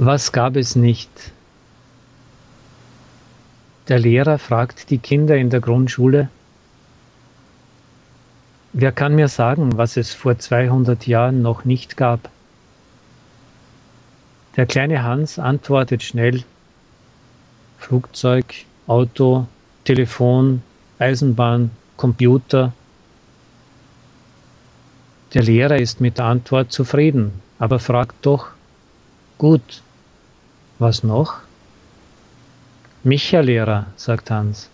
Was gab es nicht? Der Lehrer fragt die Kinder in der Grundschule, wer kann mir sagen, was es vor 200 Jahren noch nicht gab? Der kleine Hans antwortet schnell, Flugzeug, Auto, Telefon, Eisenbahn, Computer. Der Lehrer ist mit der Antwort zufrieden, aber fragt doch, gut, was noch? Micha Lehrer, sagt Hans.